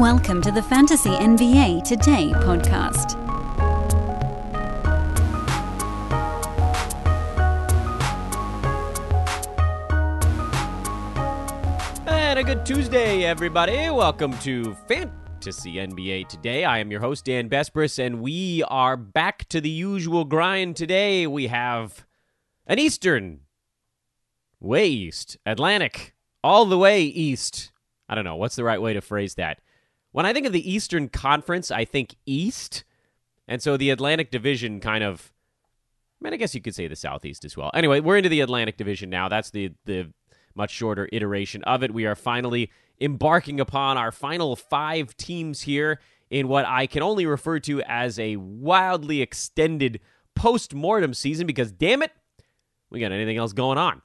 Welcome to the Fantasy NBA Today podcast. And a good Tuesday, everybody. Welcome to Fantasy NBA Today. I am your host, Dan Besbris, and we are back to the usual grind today. We have an Eastern, way east, Atlantic, all the way east. I don't know. What's the right way to phrase that? When I think of the Eastern Conference, I think East. And so the Atlantic Division kind of I mean, I guess you could say the Southeast as well. Anyway, we're into the Atlantic Division now. That's the the much shorter iteration of it. We are finally embarking upon our final five teams here in what I can only refer to as a wildly extended post mortem season because, damn it, we got anything else going on.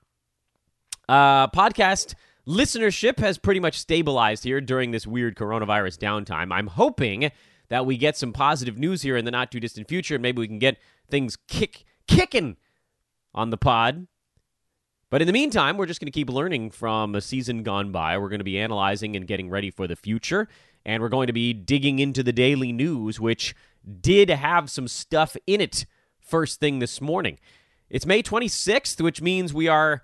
Uh, podcast listenership has pretty much stabilized here during this weird coronavirus downtime. I'm hoping that we get some positive news here in the not too distant future, and maybe we can get things kick kicking on the pod. But in the meantime, we're just going to keep learning from a season gone by. We're going to be analyzing and getting ready for the future. And we're going to be digging into the daily news, which did have some stuff in it first thing this morning. It's May 26th, which means we are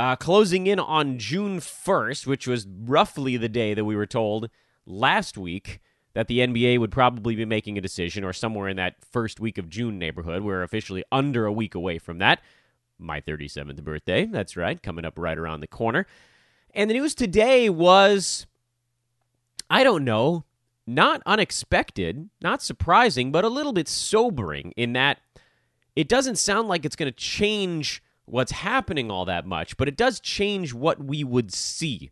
uh, closing in on June 1st, which was roughly the day that we were told last week that the NBA would probably be making a decision, or somewhere in that first week of June neighborhood. We're officially under a week away from that my 37th birthday. That's right, coming up right around the corner. And the news today was, I don't know, not unexpected, not surprising, but a little bit sobering in that it doesn't sound like it's going to change what's happening all that much, but it does change what we would see.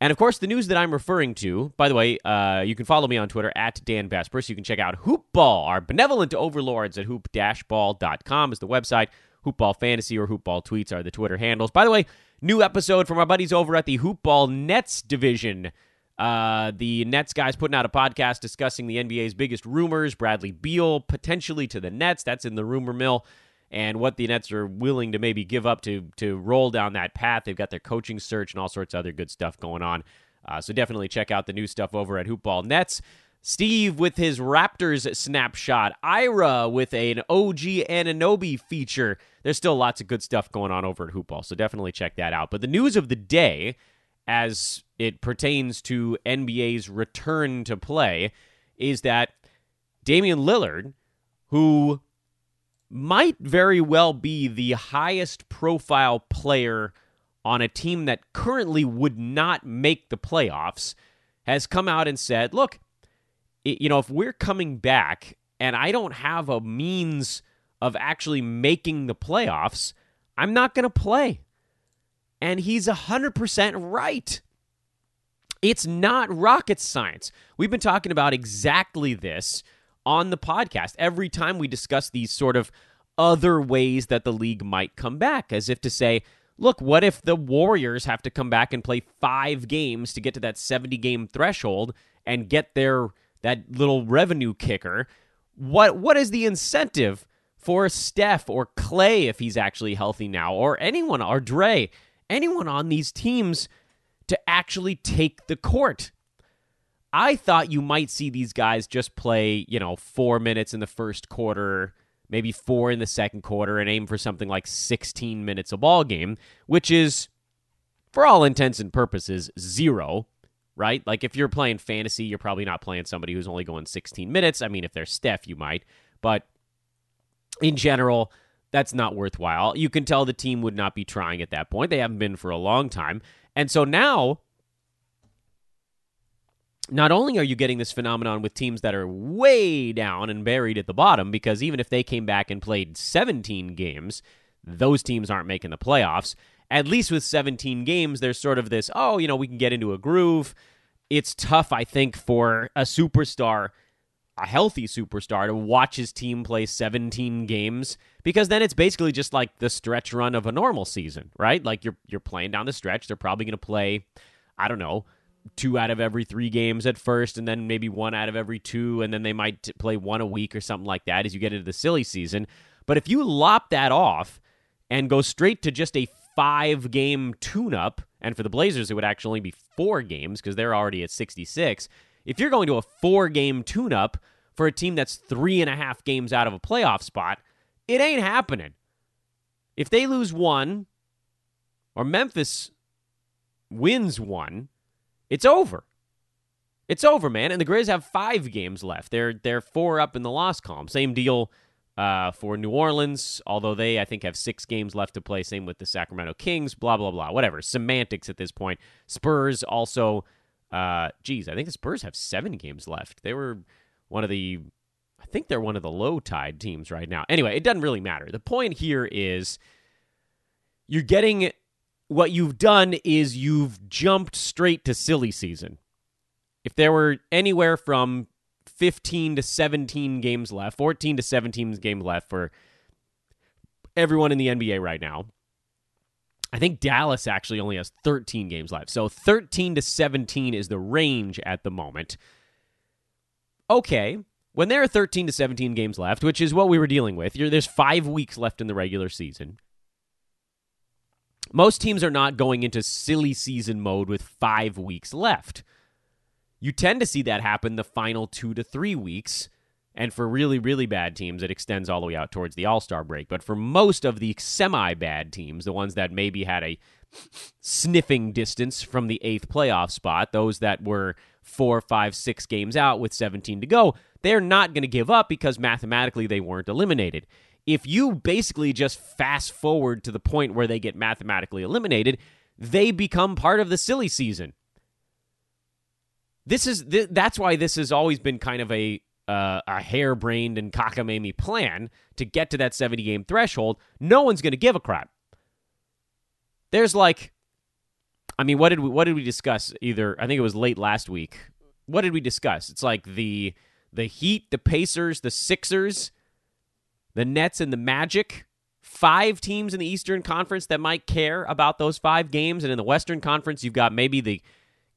And of course, the news that I'm referring to, by the way, uh, you can follow me on Twitter at Dan Besbris. You can check out Hoopball, our benevolent overlords at hoop-ball.com is the website. Hoopball Fantasy or Hoopball Tweets are the Twitter handles. By the way, new episode from our buddies over at the Hoopball Nets division. Uh, the Nets guys putting out a podcast discussing the NBA's biggest rumors. Bradley Beal potentially to the Nets. That's in the rumor mill. And what the Nets are willing to maybe give up to to roll down that path. They've got their coaching search and all sorts of other good stuff going on. Uh, so definitely check out the new stuff over at Hoopball Nets. Steve with his Raptors snapshot. Ira with an OG Anunoby feature. There's still lots of good stuff going on over at Hoopball, so definitely check that out. But the news of the day, as it pertains to NBA's return to play, is that Damian Lillard, who might very well be the highest profile player on a team that currently would not make the playoffs, has come out and said, look, you know, if we're coming back and I don't have a means of actually making the playoffs, I'm not going to play. And he's 100% right. It's not rocket science. We've been talking about exactly this on the podcast every time we discuss these sort of other ways that the league might come back, as if to say, look, what if the Warriors have to come back and play five games to get to that 70 game threshold and get their that little revenue kicker. What what is the incentive for Steph or Clay if he's actually healthy now, or anyone or Dre, anyone on these teams to actually take the court? I thought you might see these guys just play, you know, four minutes in the first quarter, maybe four in the second quarter, and aim for something like 16 minutes a ball game, which is, for all intents and purposes, zero right? Like if you're playing fantasy, you're probably not playing somebody who's only going 16 minutes. I mean, if they're Steph, you might, but in general, that's not worthwhile. You can tell the team would not be trying at that point. They haven't been for a long time. And so now not only are you getting this phenomenon with teams that are way down and buried at the bottom, because even if they came back and played 17 games, those teams aren't making the playoffs. At least with 17 games, there's sort of this, oh, you know, we can get into a groove. It's tough, I think, for a superstar, a healthy superstar, to watch his team play 17 games because then it's basically just like the stretch run of a normal season, right? Like you're you're playing down the stretch. They're probably going to play, I don't know, two out of every three games at first, and then maybe one out of every two, and then they might t- play one a week or something like that as you get into the silly season. But if you lop that off and go straight to just a five game tune up, and for the Blazers, it would actually only be four games because they're already at 66. If you're going to a four game tune up for a team that's three and a half games out of a playoff spot, it ain't happening. If they lose one, or Memphis wins one, it's over. It's over, man. And the Grizz have five games left. They're they're four up in the loss column. Same deal uh, for New Orleans, although they I think have six games left to play. Same with the Sacramento Kings. Blah blah blah. Whatever. Semantics at this point. Spurs also. Uh, geez, I think the Spurs have seven games left. They were one of the. I think they're one of the low tide teams right now. Anyway, it doesn't really matter. The point here is you're getting what you've done is you've jumped straight to silly season. If there were anywhere from 15 to 17 games left, 14 to 17 games left for everyone in the NBA right now, I think Dallas actually only has 13 games left. So 13 to 17 is the range at the moment. Okay, when there are 13 to 17 games left, which is what we were dealing with, there's five weeks left in the regular season. Most teams are not going into silly season mode with five weeks left. You tend to see that happen the final two to three weeks. And for really, really bad teams, it extends all the way out towards the All Star break. But for most of the semi bad teams, the ones that maybe had a sniffing distance from the eighth playoff spot, those that were four, five, six games out with 17 to go, they're not going to give up because mathematically they weren't eliminated if you basically just fast forward to the point where they get mathematically eliminated, they become part of the silly season. This is th- that's why this has always been kind of a uh, a harebrained and cockamamie plan to get to that 70 game threshold. No one's going to give a crap. There's like I mean, what did we what did we discuss either I think it was late last week. What did we discuss? It's like the the Heat, the Pacers, the Sixers, the Nets and the Magic. Five teams in the Eastern Conference that might care about those five games. And in the Western Conference, you've got maybe the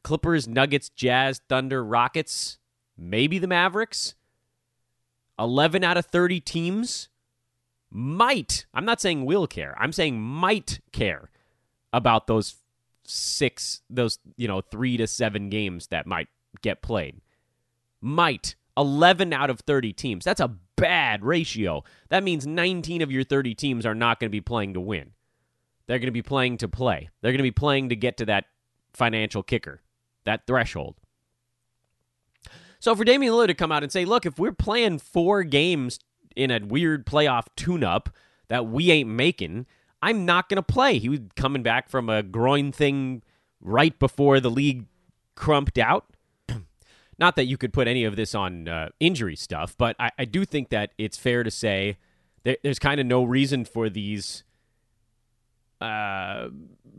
Clippers, Nuggets, Jazz, Thunder, Rockets, maybe the Mavericks. 11 out of 30 teams might, I'm not saying will care, I'm saying might care about those six, those, you know, three to seven games that might get played. Might. 11 out of 30 teams. That's a bad ratio. That means 19 of your 30 teams are not going to be playing to win. They're going to be playing to play. They're going to be playing to get to that financial kicker, that threshold. So for Damian Lillard to come out and say, look, if we're playing four games in a weird playoff tune up that we ain't making, I'm not going to play. He was coming back from a groin thing right before the league crumped out. Not that you could put any of this on uh, injury stuff, but I, I, do think that it's fair to say there, there's kind of no reason for these uh,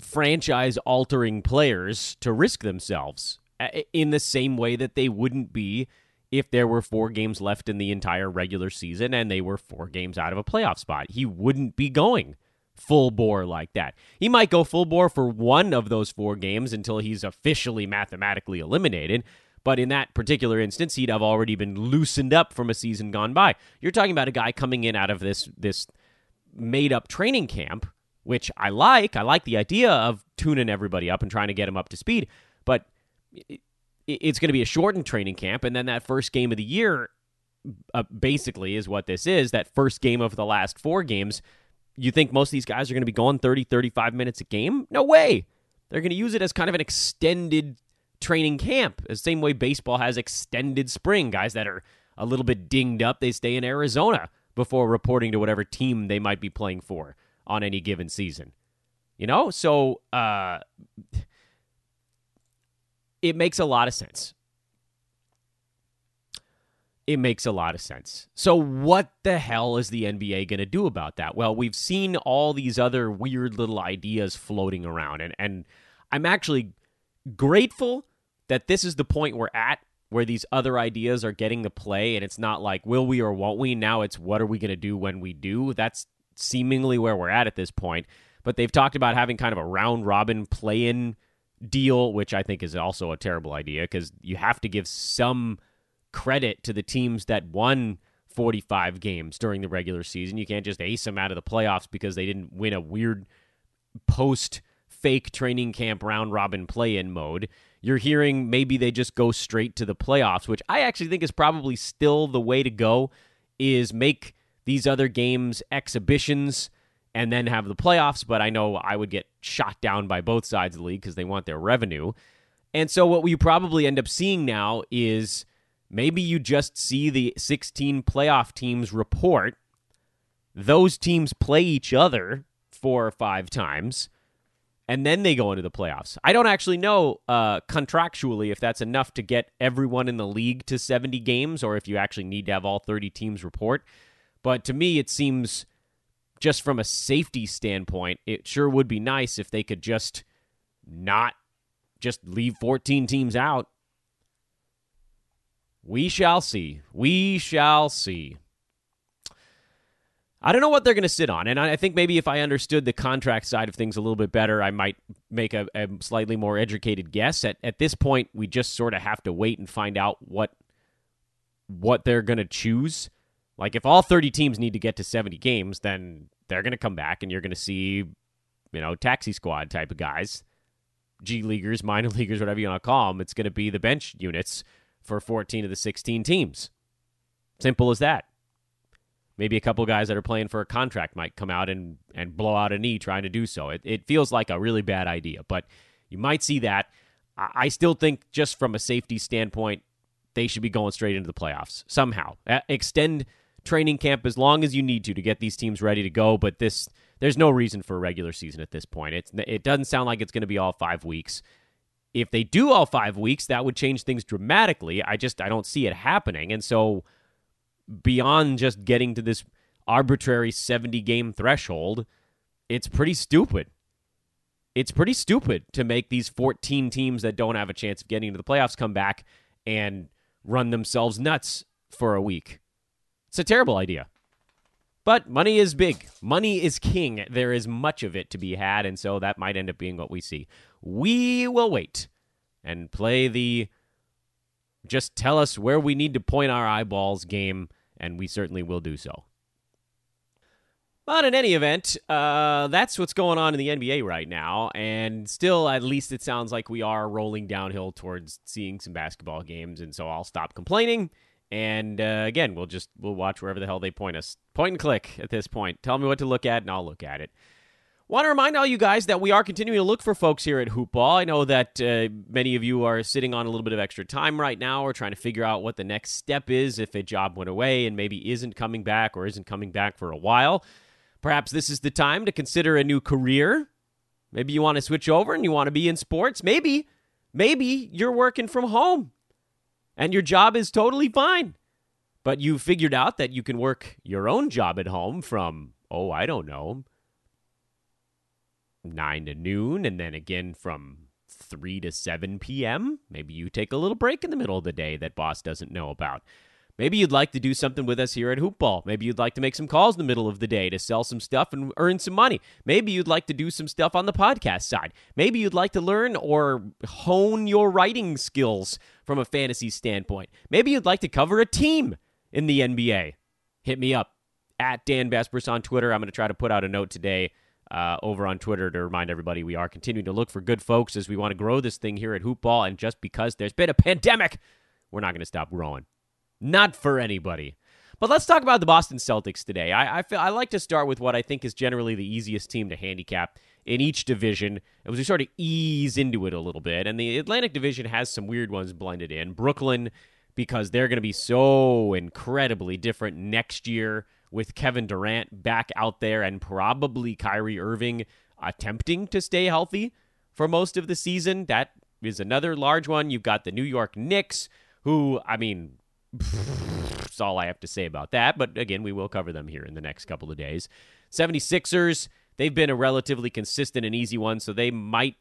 franchise altering players to risk themselves uh, in the same way that they wouldn't be if there were four games left in the entire regular season and they were four games out of a playoff spot. He wouldn't be going full bore like that. He might go full bore for one of those four games until he's officially mathematically eliminated. But in that particular instance, he'd have already been loosened up from a season gone by. You're talking about a guy coming in out of this this made up training camp, which I like. I like the idea of tuning everybody up and trying to get them up to speed. But it's going to be a shortened training camp, and then that first game of the year, uh, basically, is what this is. That first game of the last four games. You think most of these guys are going to be going 30, 35 minutes a game? No way. They're going to use it as kind of an extended training camp. The same way baseball has extended spring. Guys that are a little bit dinged up, they stay in Arizona before reporting to whatever team they might be playing for on any given season. You know, so uh, it makes a lot of sense. it makes a lot of sense. So, what the hell is the NBA going to do about that? Well, we've seen all these other weird little ideas floating around, and, and I'm actually grateful that this is the point we're at where these other ideas are getting the play, and it's not like, will we or won't we? Now it's, what are we going to do when we do? That's seemingly where we're at at this point. But they've talked about having kind of a round robin play in deal, which I think is also a terrible idea because you have to give some credit to the teams that won 45 games during the regular season. You can't just ace them out of the playoffs because they didn't win a weird post fake training camp round robin play in mode. You're hearing maybe they just go straight to the playoffs, which I actually think is probably still the way to go is make these other games exhibitions and then have the playoffs, but I know I would get shot down by both sides of the league because they want their revenue. And so what we probably end up seeing now is Maybe you just see the 16 playoff teams report. Those teams play each other four or five times, and then they go into the playoffs. I don't actually know uh, contractually if that's enough to get everyone in the league to 70 games or if you actually need to have all 30 teams report. But to me, it seems just from a safety standpoint, it sure would be nice if they could just not just leave 14 teams out we shall see. We shall see. I don't know what they're going to sit on. And I think maybe if I understood the contract side of things a little bit better, I might make a, a slightly more educated guess. At, at this point, we just sort of have to wait and find out what what they're going to choose. Like if all 30 teams need to get to 70 games, then they're going to come back and you're going to see, you know, taxi squad type of guys, G leaguers, minor leaguers, whatever you want to call them. It's going to be the bench units for 14 of the 16 teams. Simple as that. Maybe a couple guys that are playing for a contract might come out and, and blow out a knee trying to do so. It, it feels like a really bad idea, but you might see that. I still think, just from a safety standpoint, they should be going straight into the playoffs somehow. Extend training camp as long as you need to to get these teams ready to go. But this, there's no reason for a regular season at this point. It's, it doesn't sound like it's going to be all five weeks. If they do all five weeks, that would change things dramatically. I just I don't see it happening. And so beyond just getting to this arbitrary 70 game threshold, it's pretty stupid. It's pretty stupid to make these 14 teams that don't have a chance of getting into the playoffs come back and run themselves nuts for a week. It's a terrible idea. But money is big. Money is king. There is much of it to be had, and so that might end up being what we see. We will wait and play the just tell us where we need to point our eyeballs game, and we certainly will do so. But in any event, uh, that's what's going on in the NBA right now. And still, at least it sounds like we are rolling downhill towards seeing some basketball games. And so I'll stop complaining and uh, again, we'll just we'll watch wherever the hell they point us. Point and click at this point. Tell me what to look at, and I'll look at it. Want to remind all you guys that we are continuing to look for folks here at Hoopball. I know that uh, many of you are sitting on a little bit of extra time right now or trying to figure out what the next step is if a job went away and maybe isn't coming back or isn't coming back for a while. Perhaps this is the time to consider a new career. Maybe you want to switch over and you want to be in sports. Maybe, maybe you're working from home and your job is totally fine. But you figured out that you can work your own job at home from, oh, I don't know, 9 to noon, and then again from 3 to 7 p.m. Maybe you take a little break in the middle of the day that boss doesn't know about. Maybe you'd like to do something with us here at Hoopball. Maybe you'd like to make some calls in the middle of the day to sell some stuff and earn some money. Maybe you'd like to do some stuff on the podcast side. Maybe you'd like to learn or hone your writing skills from a fantasy standpoint. Maybe you'd like to cover a team in the NBA. Hit me up at Dan Besbris on Twitter. I'm going to try to put out a note today uh, over on Twitter to remind everybody we are continuing to look for good folks as we want to grow this thing here at Hoopball. And just because there's been a pandemic, we're not going to stop growing. Not for anybody. But let's talk about the Boston Celtics today. I, I, feel, I like to start with what I think is generally the easiest team to handicap in each division as we sort of ease into it a little bit. And the Atlantic Division has some weird ones blended in. Brooklyn, because they're going to be so incredibly different next year with Kevin Durant back out there and probably Kyrie Irving attempting to stay healthy for most of the season. That is another large one. You've got the New York Knicks, who, I mean, That's all I have to say about that. But again, we will cover them here in the next couple of days. 76ers, they've been a relatively consistent and easy one, so they might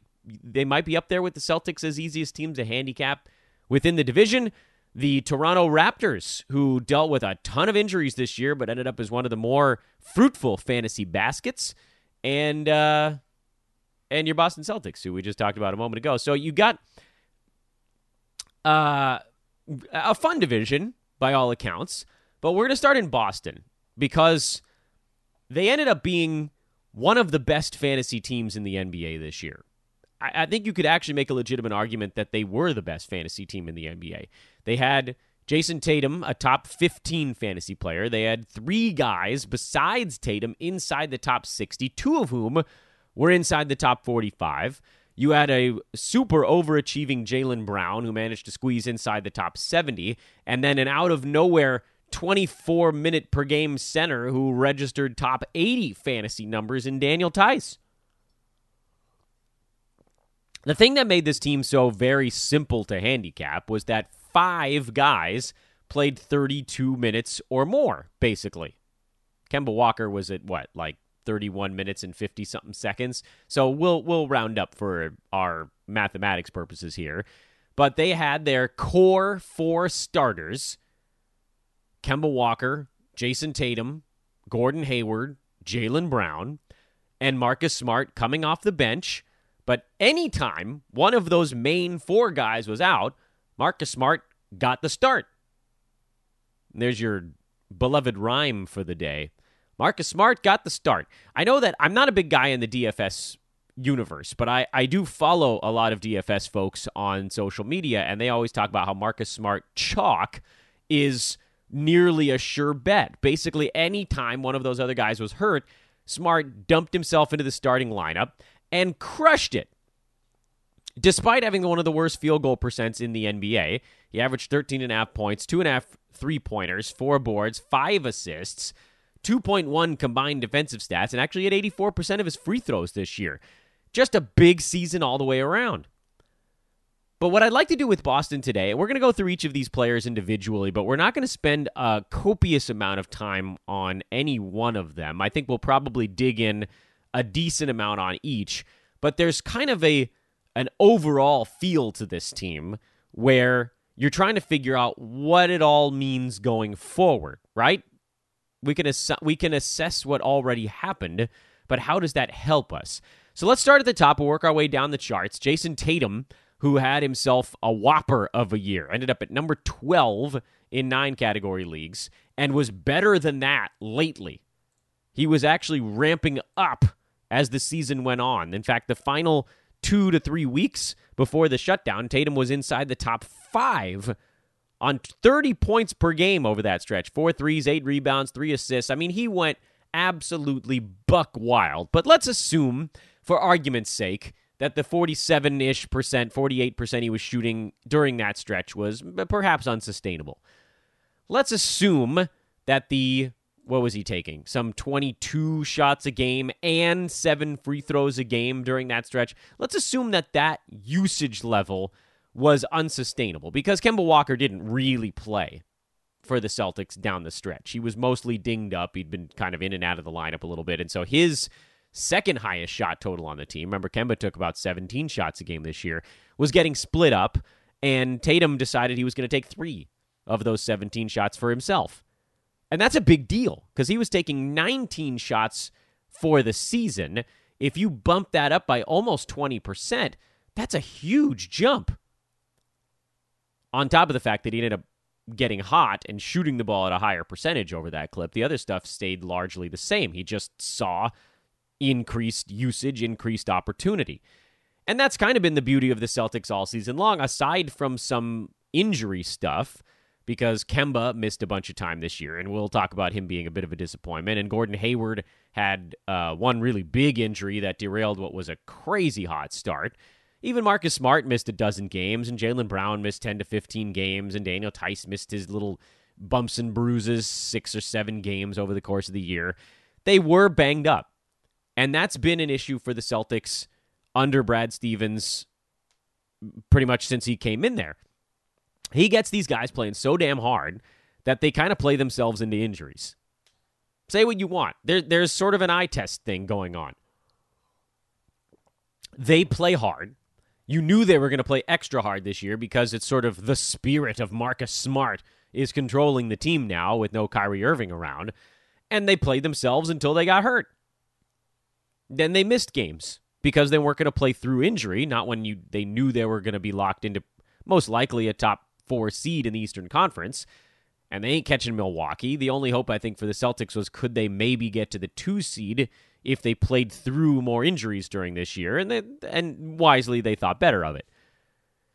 they might be up there with the Celtics as easiest teams to handicap within the division. The Toronto Raptors, who dealt with a ton of injuries this year, but ended up as one of the more fruitful fantasy baskets, and uh, and your Boston Celtics, who we just talked about a moment ago. So you got uh, a fun division by all accounts, but we're going to start in Boston because they ended up being one of the best fantasy teams in the NBA this year. I, I think you could actually make a legitimate argument that they were the best fantasy team in the NBA. They had Jayson Tatum, a top 15 fantasy player. They had three guys besides Tatum inside the top 60, two of whom were inside the top 45. You had a super overachieving Jaylen Brown who managed to squeeze inside the top 70, and then an out of nowhere 24 minute per game center who registered top 80 fantasy numbers in Daniel Theis. The thing that made this team so very simple to handicap was that five guys played 32 minutes or more, basically. Kemba Walker was at what, like 31 minutes and 50 something seconds. So we'll we'll round up for our mathematics purposes here. But they had their core four starters Kemba Walker, Jayson Tatum, Gordon Hayward, Jaylen Brown, and Marcus Smart coming off the bench but anytime one of those main four guys was out, Marcus Smart got the start. There's your beloved rhyme for the day. Marcus Smart got the start. I know that I'm not a big guy in the DFS universe, but I, I do follow a lot of DFS folks on social media, and they always talk about how Marcus Smart chalk is nearly a sure bet. Basically, anytime one of those other guys was hurt, Smart dumped himself into the starting lineup and crushed it. Despite having one of the worst field goal percents in the NBA, he averaged 13.5 points, two and a half three pointers, four boards, five assists, 2.1 combined defensive stats, and actually had 84% of his free throws this year. Just a big season all the way around. But what I'd like to do with Boston today, we're going to go through each of these players individually, but we're not going to spend a copious amount of time on any one of them. I think we'll probably dig in a decent amount on each, but there's kind of a an overall feel to this team where you're trying to figure out what it all means going forward, right? We can ass- we can assess what already happened, but how does that help us? So let's start at the top and work our way down the charts. Jayson Tatum, who had himself a whopper of a year, ended up at number 12 in nine category leagues and was better than that lately. He was actually ramping up as the season went on. In fact, the final two to three weeks before the shutdown, Tatum was inside the top five on 30 points per game over that stretch. Four threes, eight rebounds, three assists. I mean, he went absolutely buck wild. But let's assume, for argument's sake, that the 47 ish percent, 48 percent he was shooting during that stretch was perhaps unsustainable. Let's assume that the what was he taking? Some 22 shots a game and seven free throws a game during that stretch. Let's assume that that usage level was unsustainable because Kemba Walker didn't really play for the Celtics down the stretch. He was mostly dinged up. He'd been kind of in and out of the lineup a little bit. And so his second highest shot total on the team, remember Kemba took about 17 shots a game this year, was getting split up. And Tatum decided he was going to take three of those 17 shots for himself. And that's a big deal because he was taking 19 shots for the season. If you bump that up by almost 20%, that's a huge jump. On top of the fact that he ended up getting hot and shooting the ball at a higher percentage over that clip, the other stuff stayed largely the same. He just saw increased usage, increased opportunity. And that's kind of been the beauty of the Celtics all season long, aside from some injury stuff because Kemba missed a bunch of time this year, and we'll talk about him being a bit of a disappointment. And Gordon Hayward had uh, one really big injury that derailed what was a crazy hot start. Even Marcus Smart missed a dozen games, and Jaylen Brown missed 10 to 15 games, and Daniel Theis missed his little bumps and bruises, six or seven games over the course of the year. They were banged up. And that's been an issue for the Celtics under Brad Stevens pretty much since he came in there he gets these guys playing so damn hard that they kind of play themselves into injuries. Say what you want. There, there's sort of an eye test thing going on. They play hard. You knew they were going to play extra hard this year because it's sort of the spirit of Marcus Smart is controlling the team now with no Kyrie Irving around. And they played themselves until they got hurt. Then they missed games because they weren't going to play through injury, not when you they knew they were going to be locked into most likely a top 4 seed in the Eastern Conference. And they ain't catching Milwaukee. The only hope I think for the Celtics was could they maybe get to the 2 seed if they played through more injuries during this year and they, and wisely they thought better of it.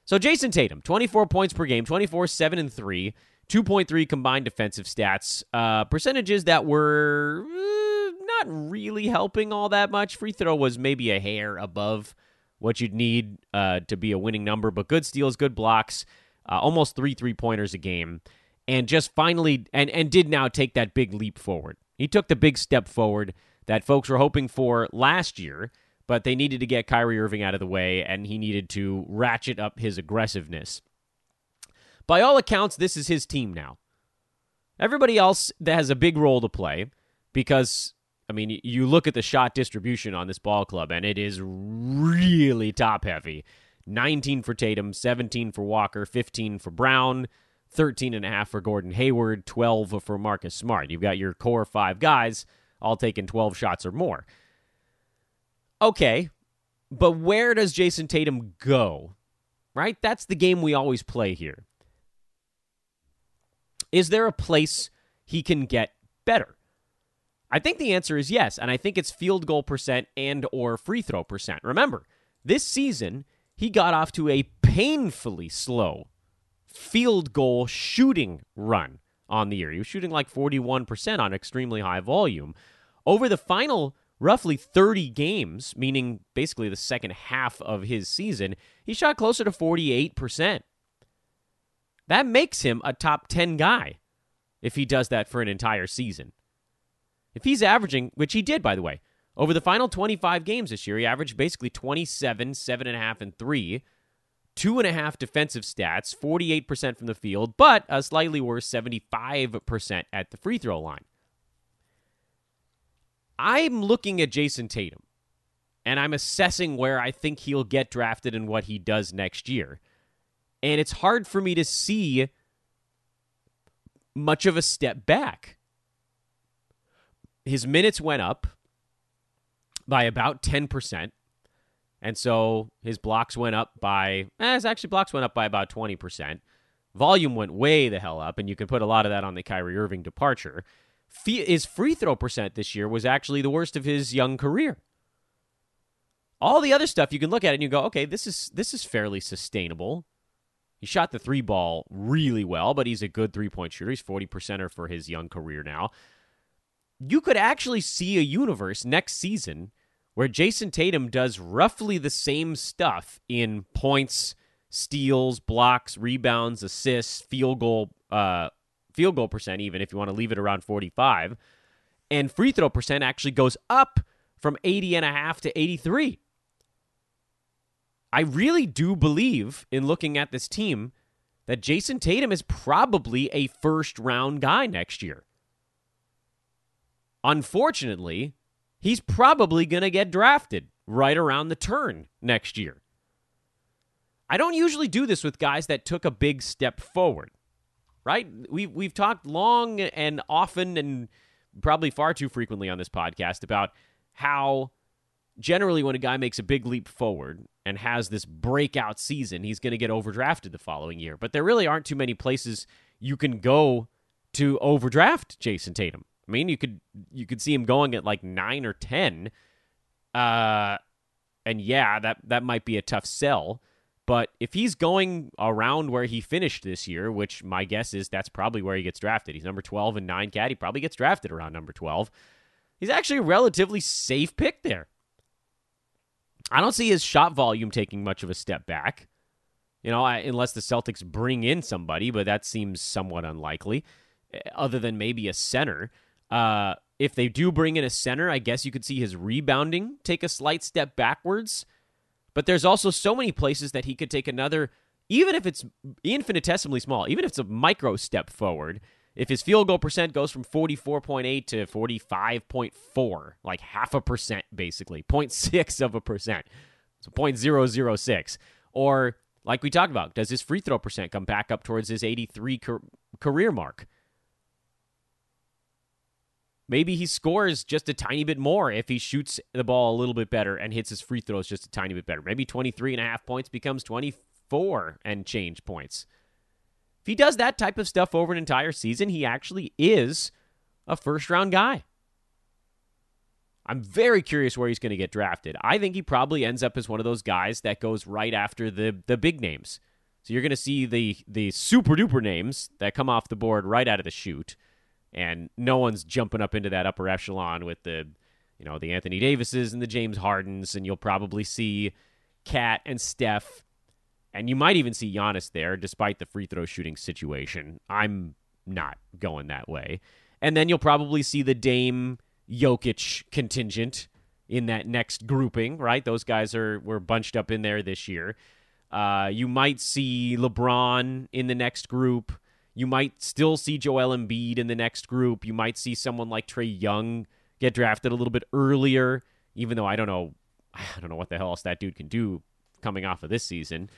So Jayson Tatum, 24 points per game, 24 7 and 3, 2.3 combined defensive stats, uh, percentages that were uh, not really helping all that much. Free throw was maybe a hair above what you'd need uh, to be a winning number, but good steals, good blocks, uh, almost three three pointers a game, and just finally and and did now take that big leap forward. He took the big step forward that folks were hoping for last year, but they needed to get Kyrie Irving out of the way, and he needed to ratchet up his aggressiveness. By all accounts, this is his team now. Everybody else that has a big role to play because, I mean, you look at the shot distribution on this ball club, and it is really top heavy. 19 for Tatum, 17 for Walker, 15 for Brown, 13 and a half for Gordon Hayward, 12 for Marcus Smart. You've got your core five guys all taking 12 shots or more. Okay, but where does Jayson Tatum go? Right? That's the game we always play here. Is there a place he can get better? I think the answer is yes, and I think it's field goal percent and or free throw percent. Remember, this season he got off to a painfully slow field goal shooting run on the year. He was shooting like 41% on extremely high volume. Over the final roughly 30 games, meaning basically the second half of his season, he shot closer to 48%. That makes him a top 10 guy if he does that for an entire season. If he's averaging, which he did, by the way, over the final 25 games this year, he averaged basically 27, 7.5, and 3. Two and a half defensive stats, 48% from the field, but a slightly worse 75% at the free throw line. I'm looking at Jayson Tatum and I'm assessing where I think he'll get drafted and what he does next year. And it's hard for me to see much of a step back. His minutes went up by about 10%. And so his blocks went up by, eh, his actually blocks went up by about 20%. Volume went way the hell up, and you can put a lot of that on the Kyrie Irving departure. His free throw percent this year was actually the worst of his young career. All the other stuff you can look at it and you go, okay, this is this is fairly sustainable. He shot the three ball really well, but he's a good three point shooter. He's 40 percenter for his young career now. You could actually see a universe next season where Jayson Tatum does roughly the same stuff in points, steals, blocks, rebounds, assists, field goal, uh, field goal percent, even if you want to leave it around 45. And free throw percent actually goes up from 80 and a half to 83. I really do believe in looking at this team that Jayson Tatum is probably a first round guy next year. Unfortunately, he's probably going to get drafted right around the turn next year. I don't usually do this with guys that took a big step forward, right? We we've talked long and often and probably far too frequently on this podcast about how generally when a guy makes a big leap forward and has this breakout season, he's going to get overdrafted the following year. But there really aren't too many places you can go to overdraft Jayson Tatum. I mean, you could you could see him going at like nine or ten, uh, and yeah, that that might be a tough sell. But if he's going around where he finished this year, which my guess is that's probably where he gets drafted. He's number twelve and nine cat. He probably gets drafted around number twelve. He's actually a relatively safe pick there. I don't see his shot volume taking much of a step back. You know, unless the Celtics bring in somebody, but that seems somewhat unlikely, eh, other than maybe a center. Uh, if they do bring in a center, I guess you could see his rebounding take a slight step backwards. But there's also so many places that he could take another, even if it's infinitesimally small, even if it's a micro step forward, If his field goal percent goes from 44.8 to 45.4, like half a percent basically, 0.6 of a percent, so 0.006, or like we talked about, does his free throw percent come back up towards his 83 career mark? Maybe he scores just a tiny bit more if he shoots the ball a little bit better and hits his free throws just a tiny bit better. Maybe 23 and a half points becomes 24 and change points. If he does that type of stuff over an entire season, he actually is a first round guy. I'm very curious where he's going to get drafted. I think he probably ends up as one of those guys that goes right after the the big names. So you're going to see the the super duper names that come off the board right out of the chute, and no one's jumping up into that upper echelon with the, you know, the Anthony Davises and the James Hardens, and you'll probably see KAT and Steph and you might even see Giannis there, despite the free throw shooting situation. I'm not going that way. And then you'll probably see the Dame Jokic contingent in that next grouping, right? Those guys are were bunched up in there this year. Uh, you might see LeBron in the next group. You might still see Joel Embiid in the next group. You might see someone like Trae Young get drafted a little bit earlier, even though I don't know I don't know what the hell else that dude can do coming off of this season.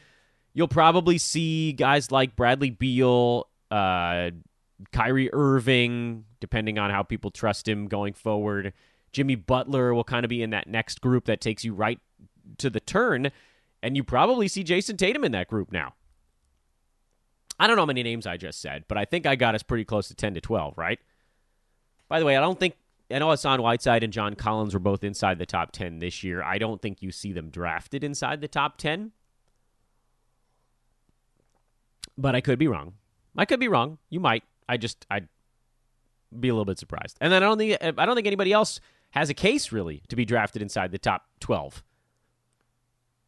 You'll probably see guys like Bradley Beal, uh, Kyrie Irving, depending on how people trust him going forward. Jimmy Butler will kind of be in that next group that takes you right to the turn. And you probably see Jayson Tatum in that group now. I don't know how many names I just said, but I think I got us pretty close to 10 to 12, right? By the way, I don't think, I know Hassan Whiteside and John Collins were both inside the top 10 this year. I don't think you see them drafted inside the top 10 but I could be wrong. I could be wrong. You might. I just I'd be a little bit surprised. And then I don't think I don't think anybody else has a case really to be drafted inside the top twelve.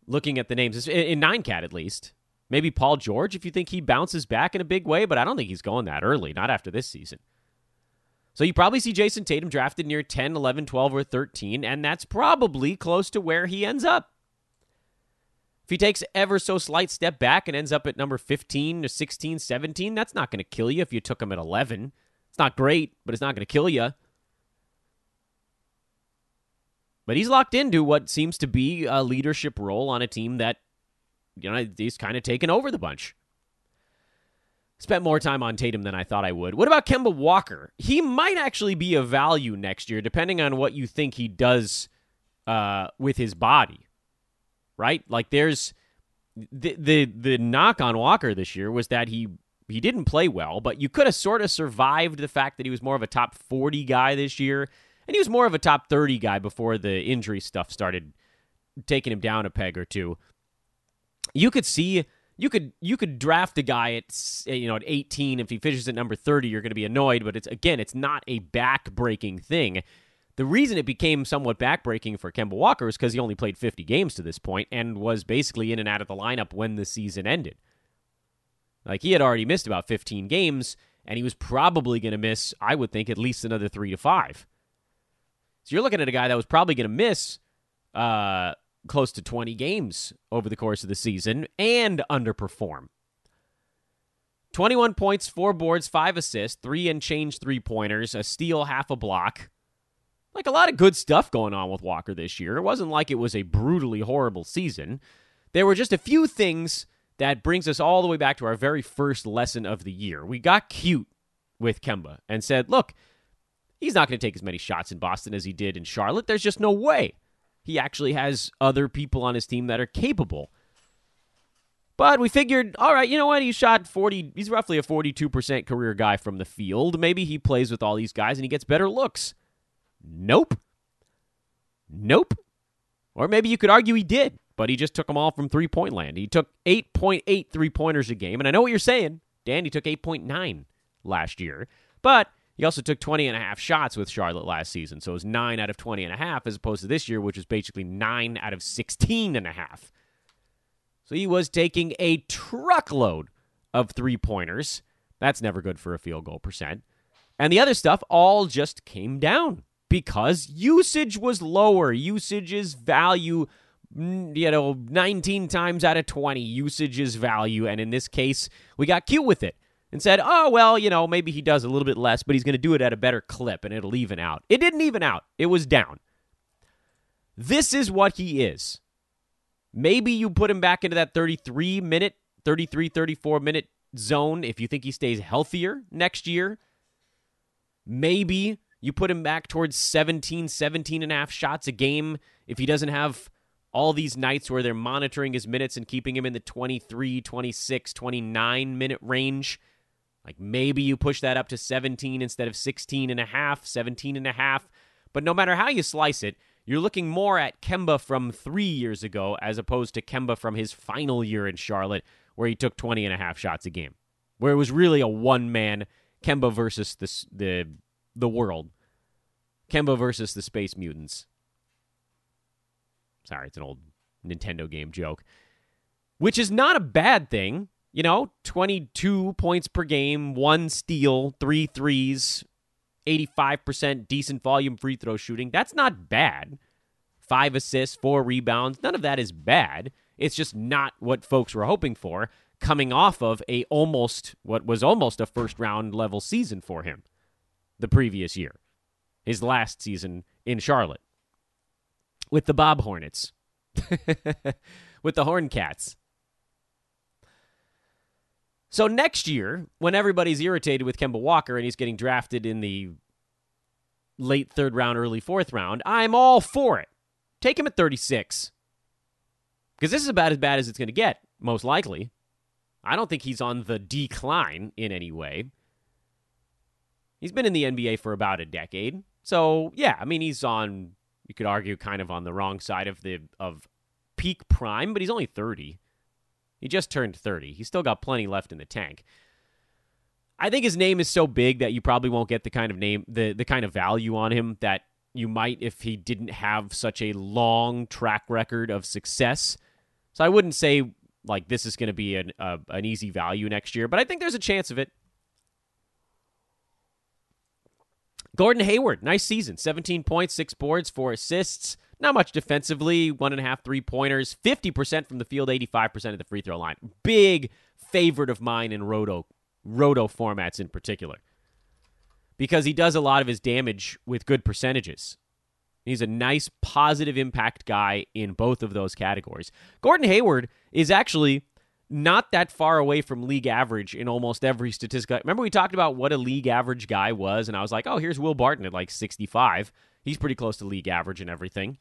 Looking at the names in nine cat at least. Maybe Paul George if you think he bounces back in a big way, but I don't think he's going that early, not after this season. So you probably see Jayson Tatum drafted near 10, 11, 12, or 13, and that's probably close to where he ends up. If he takes ever so slight step back and ends up at number 15 to 16, 17, that's not going to kill you if you took him at 11. It's not great, but it's not going to kill you. But he's locked into what seems to be a leadership role on a team that, you know, he's kind of taken over the bunch. Spent more time on Tatum than I thought I would. What about Kemba Walker? He might actually be a value next year, depending on what you think he does uh, with his body right? Like there's the the the knock on Walker this year was that he he didn't play well, but you could have sort of survived the fact that he was more of a top 40 guy this year and he was more of a top 30 guy before the injury stuff started taking him down a peg or two. You could see you could you could draft a guy at you know at 18 if he finishes at number 30 you're going to be annoyed but it's again it's not a back breaking thing the reason it became somewhat backbreaking for Kemba Walker is because he only played 50 games to this point and was basically in and out of the lineup when the season ended. Like he had already missed about 15 games, and he was probably going to miss, I would think, at least another three to five. So you're looking at a guy that was probably going to miss uh, close to 20 games over the course of the season and underperform. 21 points, four boards, five assists, three and change three pointers, a steal, half a block. Like a lot of good stuff going on with Walker this year. It wasn't like it was a brutally horrible season. There were just a few things that brings us all the way back to our very first lesson of the year. We got cute with Kemba and said, look, he's not going to take as many shots in Boston as he did in Charlotte. There's just no way. He actually has other people on his team that are capable. But we figured, all right, you know what? He shot 40, he's roughly a 42% career guy from the field. Maybe he plays with all these guys and he gets better looks. Nope. Nope. Or maybe you could argue he did, but he just took them all from three point land. He took 8.8 three pointers a game. And I know what you're saying. Dan, he took 8.9 last year. But he also took 20 and a half shots with Charlotte last season. So it was 9 out of 20 and a half as opposed to this year, which was basically 9 out of 16 and a half. So he was taking a truckload of three pointers. That's never good for a field goal percent. And the other stuff all just came down because usage was lower. Usage is value, you know, 19 times out of 20, usage is value. And in this case, we got cute with it. And said, oh, well, you know, maybe he does a little bit less, but he's going to do it at a better clip and it'll even out. It didn't even out, it was down. This is what he is. Maybe you put him back into that 33 minute, 33, 34 minute zone if you think he stays healthier next year. Maybe you put him back towards 17, 17 and a half shots a game if he doesn't have all these nights where they're monitoring his minutes and keeping him in the 23, 26, 29 minute range. Like maybe you push that up to 17 instead of 16 and a half, 17 and a half. But no matter how you slice it, you're looking more at Kemba from three years ago as opposed to Kemba from his final year in Charlotte, where he took 20 and a half shots a game, where it was really a one man Kemba versus the, the, the world. Kemba versus the Space Mutants. Sorry, it's an old Nintendo game joke. Which is not a bad thing. You know, 22 points per game, one steal, three threes, 85% decent volume free throw shooting. That's not bad. Five assists, four rebounds. None of that is bad. It's just not what folks were hoping for coming off of a almost what was almost a first round level season for him the previous year. His last season in Charlotte with the Bob Hornets. with the Horn Cats. So next year, when everybody's irritated with Kemba Walker and he's getting drafted in the late third round, early fourth round, I'm all for it. Take him at 36. Because this is about as bad as it's going to get, most likely. I don't think he's on the decline in any way. He's been in the NBA for about a decade. So, yeah, I mean, he's on, you could argue, kind of on the wrong side of the of peak prime, but he's only 30. He just turned 30. He's still got plenty left in the tank. I think his name is so big that you probably won't get the kind of name the the kind of value on him that you might if he didn't have such a long track record of success. So I wouldn't say like this is going to be an uh, an easy value next year, but I think there's a chance of it. Gordon Hayward, nice season. 17 points, six boards, four assists. Not much defensively, one and a half three pointers, 50% from the field, 85% of the free throw line. Big favorite of mine in roto, roto formats in particular. Because he does a lot of his damage with good percentages. He's a nice positive impact guy in both of those categories. Gordon Hayward is actually not that far away from league average in almost every statistic. Remember, we talked about what a league average guy was, and I was like, oh, here's Will Barton at like 65. He's pretty close to league average and everything.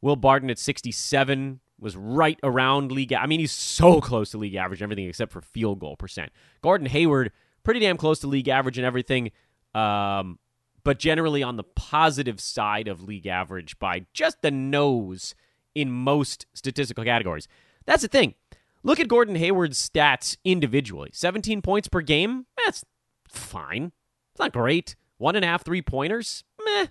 Will Barton at 67 was right around league. I mean, he's so close to league average and everything except for field goal percent. Gordon Hayward, pretty damn close to league average and everything, um, but generally on the positive side of league average by just the nose in most statistical categories. That's the thing. Look at Gordon Hayward's stats individually 17 points per game. That's fine. It's not great. One and a half three pointers. Meh.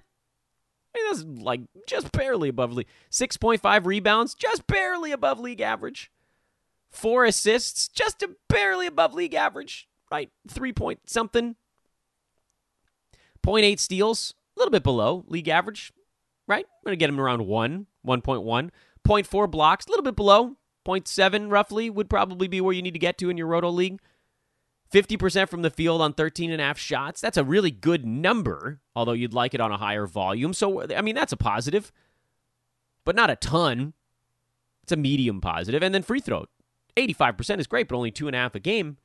I mean, that's like just barely above league. 6.5 rebounds, just barely above league average. Four assists, just barely above league average, right? Three point something. 0.8 steals, a little bit below league average, right? I'm going to get him around 1, 1.1. 0.4 blocks, a little bit below. 0.7 roughly would probably be where you need to get to in your Roto League. 50% from the field on 13 and a half shots. That's a really good number, although you'd like it on a higher volume. So, I mean, that's a positive, but not a ton. It's a medium positive. And then free throw. 85% is great, but only two and a half a game.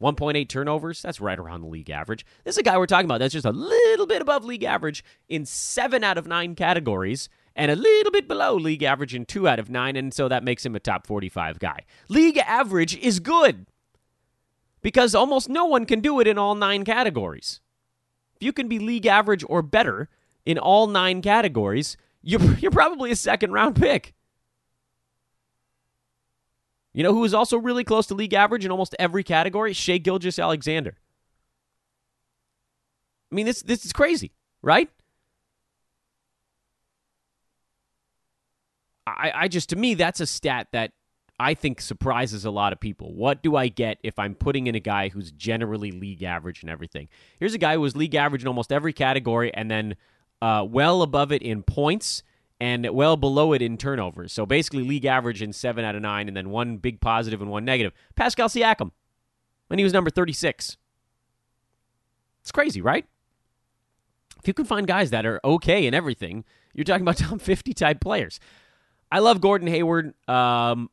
1.8 turnovers. That's right around the league average. This is a guy we're talking about that's just a little bit above league average in seven out of nine categories and a little bit below league average in two out of nine, and so that makes him a top 45 guy. League average is good because almost no one can do it in all nine categories. If you can be league average or better in all nine categories, you're, you're probably a second round pick. You know who is also really close to league average in almost every category? Shai Gilgeous-Alexander. I mean, this this is crazy, right? I, I just to me that's a stat that I think surprises a lot of people. What do I get if I'm putting in a guy who's generally league average and everything? Here's a guy who was league average in almost every category and then uh, well above it in points and well below it in turnovers. So basically league average in seven out of nine and then one big positive and one negative. Pascal Siakam. when he was number 36. It's crazy, right? If you can find guys that are okay in everything, you're talking about top 50 type players. I love Gordon Hayward. Um,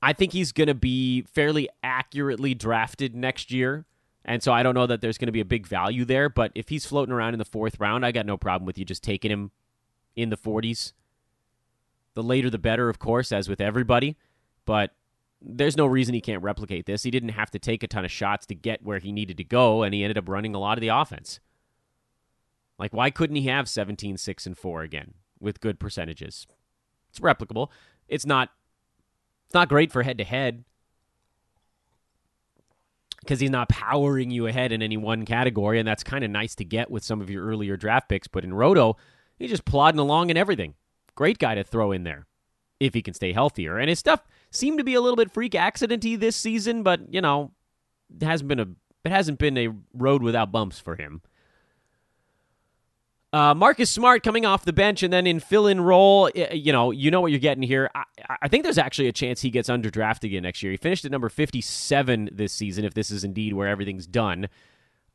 I think he's going to be fairly accurately drafted next year. And so I don't know that there's going to be a big value there. But if he's floating around in the fourth round, I got no problem with you just taking him in the 40s. The later the better, of course, as with everybody. But there's no reason he can't replicate this. He didn't have to take a ton of shots to get where he needed to go, and he ended up running a lot of the offense. Like, why couldn't he have 17, 6, and 4 again with good percentages? It's replicable. It's not it's not great for head to head because he's not powering you ahead in any one category, and that's kind of nice to get with some of your earlier draft picks. But in Roto, he's just plodding along in everything. Great guy to throw in there if he can stay healthier. And his stuff seemed to be a little bit freak accidenty this season, but you know, it hasn't been a it hasn't been a road without bumps for him. Uh, Marcus Smart coming off the bench and then in fill-in role, you know, you know what you're getting here. I, I, think there's actually a chance he gets underdrafted again next year. He finished at number 57 this season, if this is indeed where everything's done.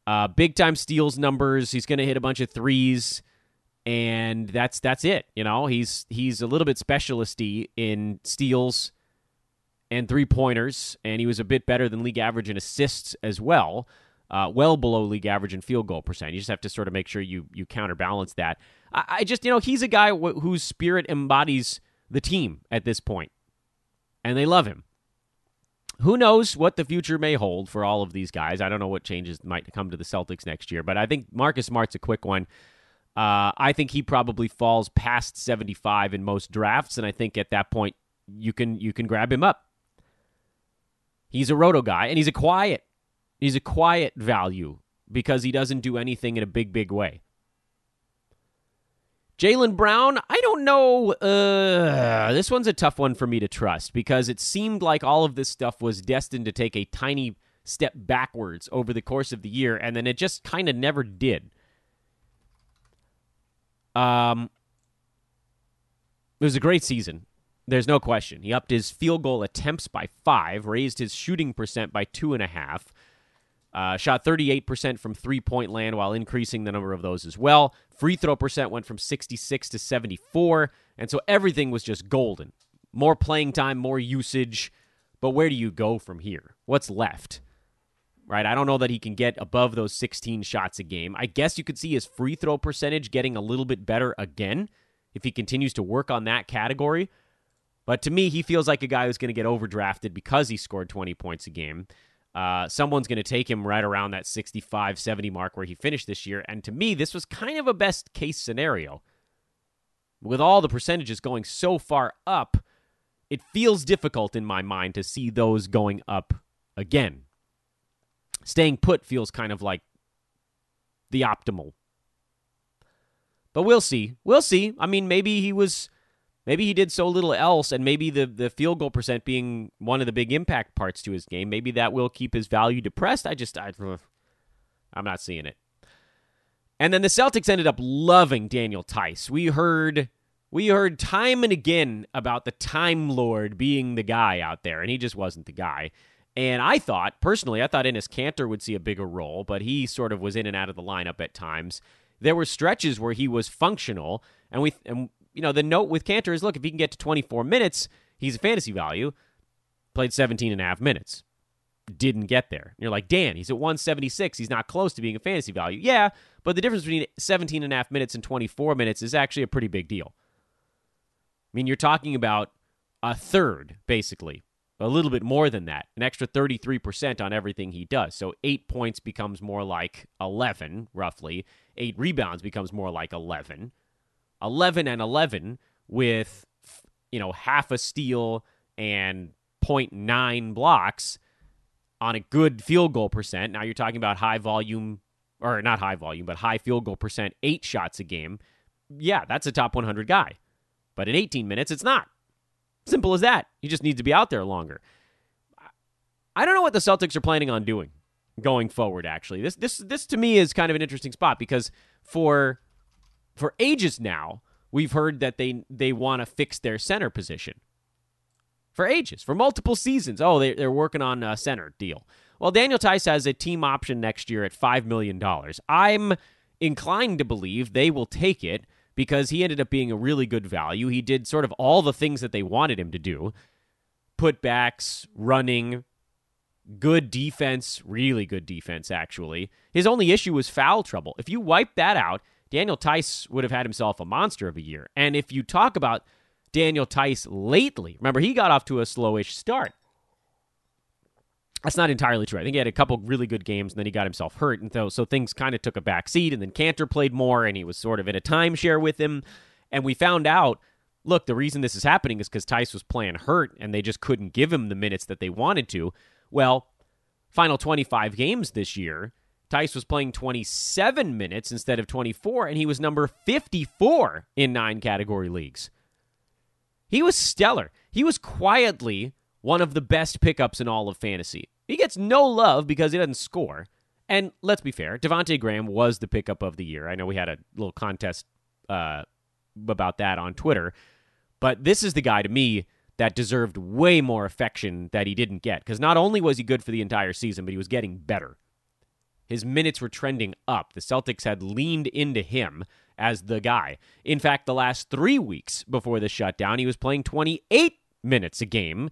Uh, big time steals numbers. He's going to hit a bunch of threes and that's that's it. You know, he's he's a little bit specialisty in steals and three pointers, and he was a bit better than league average in assists as well. Uh, well below league average in field goal percent. You just have to sort of make sure you you counterbalance that. I, I just you know he's a guy whose spirit embodies the team at this point, and they love him. Who knows what the future may hold for all of these guys? I don't know what changes might come to the Celtics next year, but I think Marcus Smart's a quick one. Uh, I think he probably falls past 75 in most drafts, and I think at that point you can you can grab him up. He's a roto guy, and he's a quiet. He's a quiet value because he doesn't do anything in a big, big way. Jaylen Brown, I don't know. Uh, this one's a tough one for me to trust because it seemed like all of this stuff was destined to take a tiny step backwards over the course of the year, and then it just kind of never did. Um, it was a great season. There's no question. He upped his field goal attempts by five, raised his shooting percent by two and a half, uh, shot 38% from three point land while increasing the number of those as well. Free throw percent went from 66 to 74. And so everything was just golden. More playing time, more usage. But where do you go from here? What's left? right? I don't know that he can get above those 16 shots a game. I guess you could see his free throw percentage getting a little bit better again if he continues to work on that category. But to me, he feels like a guy who's going to get overdrafted because he scored 20 points a game. Uh, someone's going to take him right around that 65 70 mark where he finished this year. And to me, this was kind of a best case scenario. With all the percentages going so far up, it feels difficult in my mind to see those going up again staying put feels kind of like the optimal. But we'll see. We'll see. I mean, maybe he was maybe he did so little else and maybe the the field goal percent being one of the big impact parts to his game, maybe that will keep his value depressed. I just I, I'm not seeing it. And then the Celtics ended up loving Daniel Theis. We heard we heard time and again about the Time Lord being the guy out there, and he just wasn't the guy. And I thought, personally, I thought Enes Kanter would see a bigger role, but he sort of was in and out of the lineup at times. There were stretches where he was functional, and we, and you know, the note with Kanter is, look, if he can get to 24 minutes, he's a fantasy value. Played 17 and a half minutes, didn't get there. And you're like, Dan, he's at 176. He's not close to being a fantasy value. Yeah, but the difference between 17 and a half minutes and 24 minutes is actually a pretty big deal. I mean, you're talking about a third, basically, a little bit more than that, an extra 33% on everything he does. So eight points becomes more like 11, roughly. Eight rebounds becomes more like 11. 11 and 11 with, you know, half a steal and 0.9 blocks on a good field goal percent. Now you're talking about high volume, or not high volume, but high field goal percent, eight shots a game. Yeah, that's a top 100 guy. But in 18 minutes, it's not. Simple as that. He just needs to be out there longer. I don't know what the Celtics are planning on doing going forward. Actually, this this this to me is kind of an interesting spot because for for ages now we've heard that they they want to fix their center position. For ages, for multiple seasons, oh they they're working on a center deal. Well, Daniel Theis has a team option next year at $5 million. I'm inclined to believe they will take it because he ended up being a really good value. He did sort of all the things that they wanted him to do putbacks, running, good defense, really good defense, actually. His only issue was foul trouble. If you wipe that out, Daniel Theis would have had himself a monster of a year. And if you talk about Daniel Theis lately, remember, he got off to a slowish start. That's not entirely true. I think he had a couple really good games, and then he got himself hurt, and so so things kind of took a back seat. And then Kanter played more, and he was sort of in a timeshare with him. And we found out, look, the reason this is happening is because Theis was playing hurt, and they just couldn't give him the minutes that they wanted to. Well, final 25 games this year, Theis was playing 27 minutes instead of 24, and he was number 54 in nine category leagues. He was stellar. He was quietly one of the best pickups in all of fantasy. He gets no love because he doesn't score. And let's be fair, Devonte Graham was the pickup of the year. I know we had a little contest uh, about that on Twitter, but this is the guy to me that deserved way more affection that he didn't get because not only was he good for the entire season, but he was getting better. His minutes were trending up. The Celtics had leaned into him as the guy. In fact, the last three weeks before the shutdown, he was playing 28 minutes a game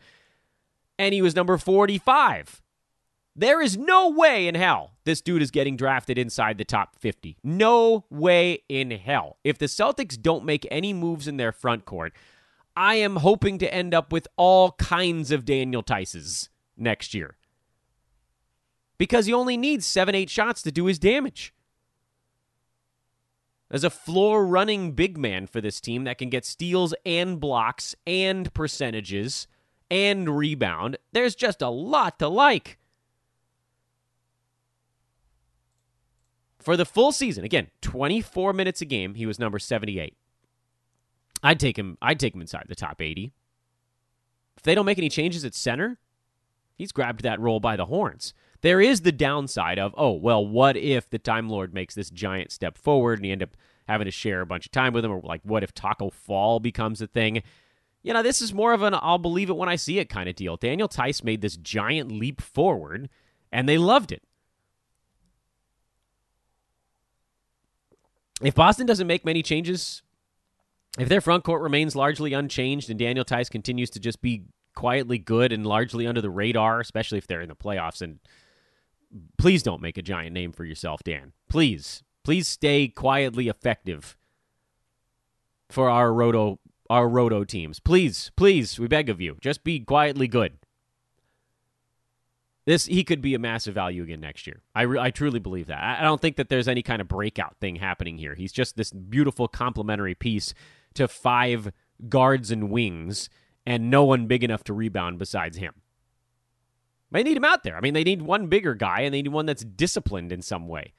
and he was number 45. There is no way in hell this dude is getting drafted inside the top 50. No way in hell. If the Celtics don't make any moves in their front court, I am hoping to end up with all kinds of Daniel Theises next year. Because he only needs seven, eight shots to do his damage. As a floor running big man for this team that can get steals and blocks and percentages and rebound. There's just a lot to like. For the full season, again, 24 minutes a game, he was number 78. I'd take him I'd take him inside the top 80. If they don't make any changes at center, he's grabbed that role by the horns. There is the downside of, oh, well, what if the Time Lord makes this giant step forward and you end up having to share a bunch of time with him? Or like what if Tacko Fall becomes a thing? you know, this is more of an I'll believe it when I see it kind of deal. Daniel Theis made this giant leap forward, and they loved it. If Boston doesn't make many changes, if their front court remains largely unchanged and Daniel Theis continues to just be quietly good and largely under the radar, especially if they're in the playoffs, and please don't make a giant name for yourself, Dan. Please. Please stay quietly effective for our roto our roto teams. Please, please, we beg of you, just be quietly good. This he could be a massive value again next year. I, re- I truly believe that. I, I don't think that there's any kind of breakout thing happening here. He's just this beautiful complementary piece to five guards and wings, and no one big enough to rebound besides him. They need him out there. I mean, they need one bigger guy, and they need one that's disciplined in some way.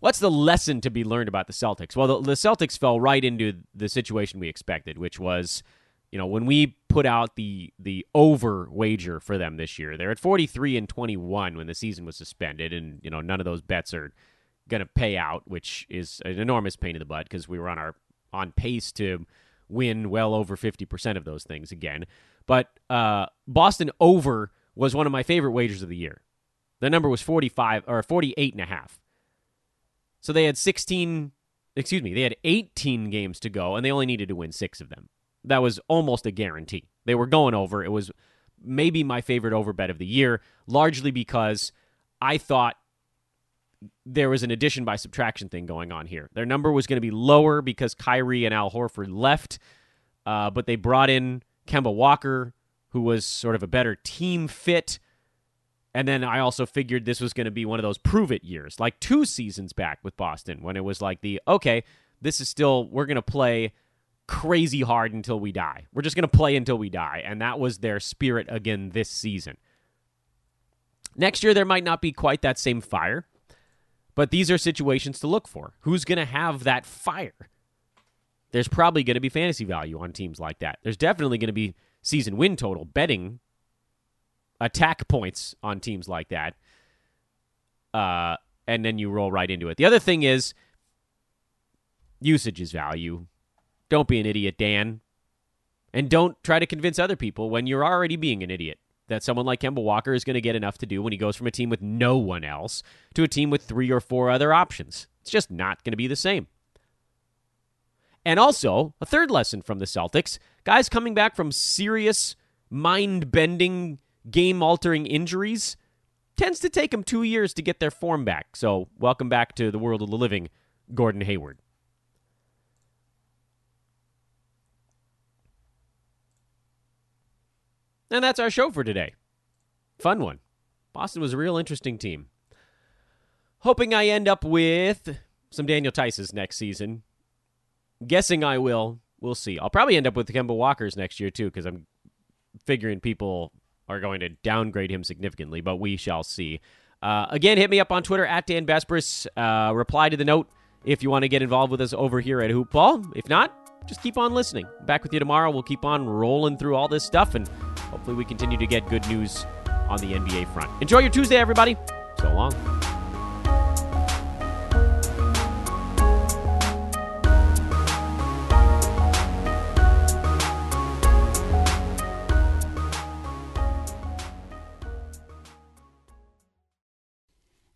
What's the lesson to be learned about the Celtics? Well, the, the, Celtics fell right into the situation we expected, which was, you know, when we put out the the over wager for them this year, they're at 43 and 21 when the season was suspended, and you know none of those bets are going to pay out, which is an enormous pain in the butt because we were on our on pace to win well over 50% of those things again. But uh, Boston over was one of my favorite wagers of the year. The number was 45 or 48 and a half. So they had 16, excuse me, they had 18 games to go, and they only needed to win six of them. That was almost a guarantee. They were going over. It was maybe my favorite over bet of the year, largely because I thought there was an addition by subtraction thing going on here. Their number was going to be lower because Kyrie and Al Horford left, uh, but they brought in Kemba Walker, who was sort of a better team fit. And then I also figured this was going to be one of those prove it years, like two seasons back with Boston, when it was like the, okay, this is still, we're going to play crazy hard until we die. We're just going to play until we die. And that was their spirit again this season. Next year, there might not be quite that same fire, but these are situations to look for. Who's going to have that fire? There's probably going to be fantasy value on teams like that. There's definitely going to be season win total betting attack points on teams like that. Uh, and then you roll right into it. The other thing is usage is value. Don't be an idiot, Dan. And don't try to convince other people when you're already being an idiot. that someone like Kemba Walker is going to get enough to do when he goes from a team with no one else to a team with three or four other options. It's just not going to be the same. And also, a third lesson from the Celtics guys coming back from serious, mind bending, game altering injuries tends to take them two years to get their form back. So, welcome back to the world of the living, Gordon Hayward. And that's our show for today. Fun one. Boston was a real interesting team. Hoping I end up with some Daniel Theis's next season. Guessing I will. We'll see. I'll probably end up with Kemba Walker's next year, too, because I'm figuring people are going to downgrade him significantly, but we shall see. Uh, again, hit me up on Twitter at Dan Besbris. Uh, reply to the note if you want to get involved with us over here at Hoopball. If not, just keep on listening. Back with you tomorrow. We'll keep on rolling through all this stuff, and hopefully, we continue to get good news on the NBA front. Enjoy your Tuesday, everybody. So long.